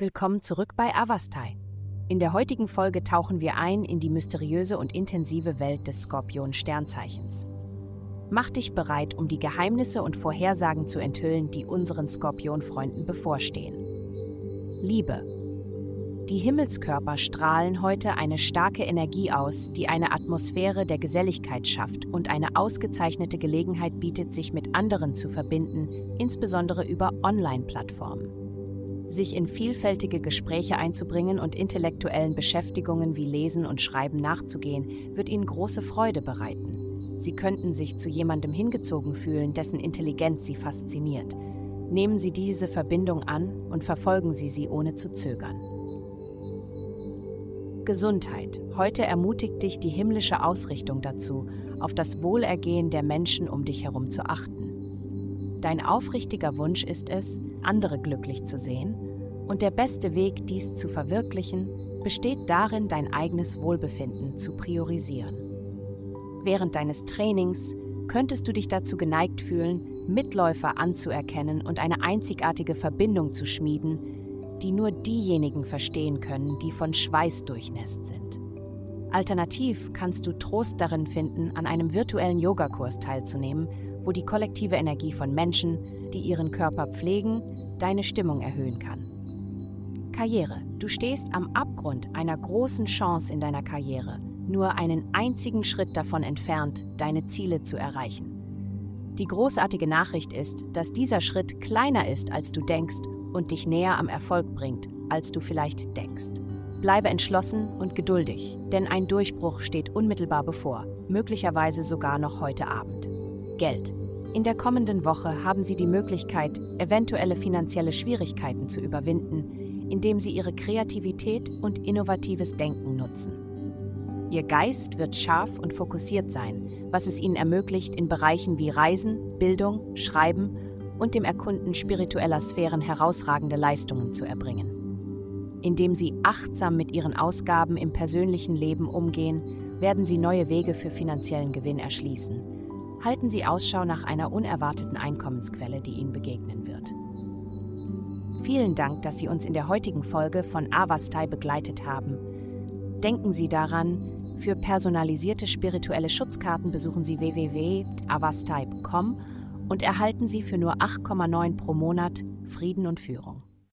Willkommen zurück bei Avastai. In der heutigen Folge tauchen wir ein in die mysteriöse und intensive Welt des Skorpion-Sternzeichens. Mach dich bereit, um die Geheimnisse und Vorhersagen zu enthüllen, die unseren Skorpionfreunden bevorstehen. Liebe. Die Himmelskörper strahlen heute eine starke Energie aus, die eine Atmosphäre der Geselligkeit schafft und eine ausgezeichnete Gelegenheit bietet, sich mit anderen zu verbinden, insbesondere über Online-Plattformen. Sich in vielfältige Gespräche einzubringen und intellektuellen Beschäftigungen wie Lesen und Schreiben nachzugehen, wird ihnen große Freude bereiten. Sie könnten sich zu jemandem hingezogen fühlen, dessen Intelligenz sie fasziniert. Nehmen Sie diese Verbindung an und verfolgen Sie sie ohne zu zögern. Gesundheit. Heute ermutigt dich die himmlische Ausrichtung dazu, auf das Wohlergehen der Menschen um dich herum zu achten. Dein aufrichtiger Wunsch ist es, andere glücklich zu sehen, und der beste Weg, dies zu verwirklichen, besteht darin, dein eigenes Wohlbefinden zu priorisieren. Während deines Trainings könntest du dich dazu geneigt fühlen, Mitläufer anzuerkennen und eine einzigartige Verbindung zu schmieden, die nur diejenigen verstehen können, die von Schweiß durchnässt sind. Alternativ kannst du Trost darin finden, an einem virtuellen Yogakurs teilzunehmen, wo die kollektive Energie von Menschen, die ihren Körper pflegen, deine Stimmung erhöhen kann. Karriere. Du stehst am Abgrund einer großen Chance in deiner Karriere, nur einen einzigen Schritt davon entfernt, deine Ziele zu erreichen. Die großartige Nachricht ist, dass dieser Schritt kleiner ist, als du denkst und dich näher am Erfolg bringt, als du vielleicht denkst. Bleibe entschlossen und geduldig, denn ein Durchbruch steht unmittelbar bevor, möglicherweise sogar noch heute Abend. Geld. In der kommenden Woche haben Sie die Möglichkeit, eventuelle finanzielle Schwierigkeiten zu überwinden, indem Sie Ihre Kreativität und innovatives Denken nutzen. Ihr Geist wird scharf und fokussiert sein, was es Ihnen ermöglicht, in Bereichen wie Reisen, Bildung, Schreiben und dem Erkunden spiritueller Sphären herausragende Leistungen zu erbringen. Indem Sie achtsam mit Ihren Ausgaben im persönlichen Leben umgehen, werden Sie neue Wege für finanziellen Gewinn erschließen halten Sie Ausschau nach einer unerwarteten Einkommensquelle, die Ihnen begegnen wird. Vielen Dank, dass Sie uns in der heutigen Folge von Avastai begleitet haben. Denken Sie daran, für personalisierte spirituelle Schutzkarten besuchen Sie www.avastai.com und erhalten Sie für nur 8,9 pro Monat Frieden und Führung.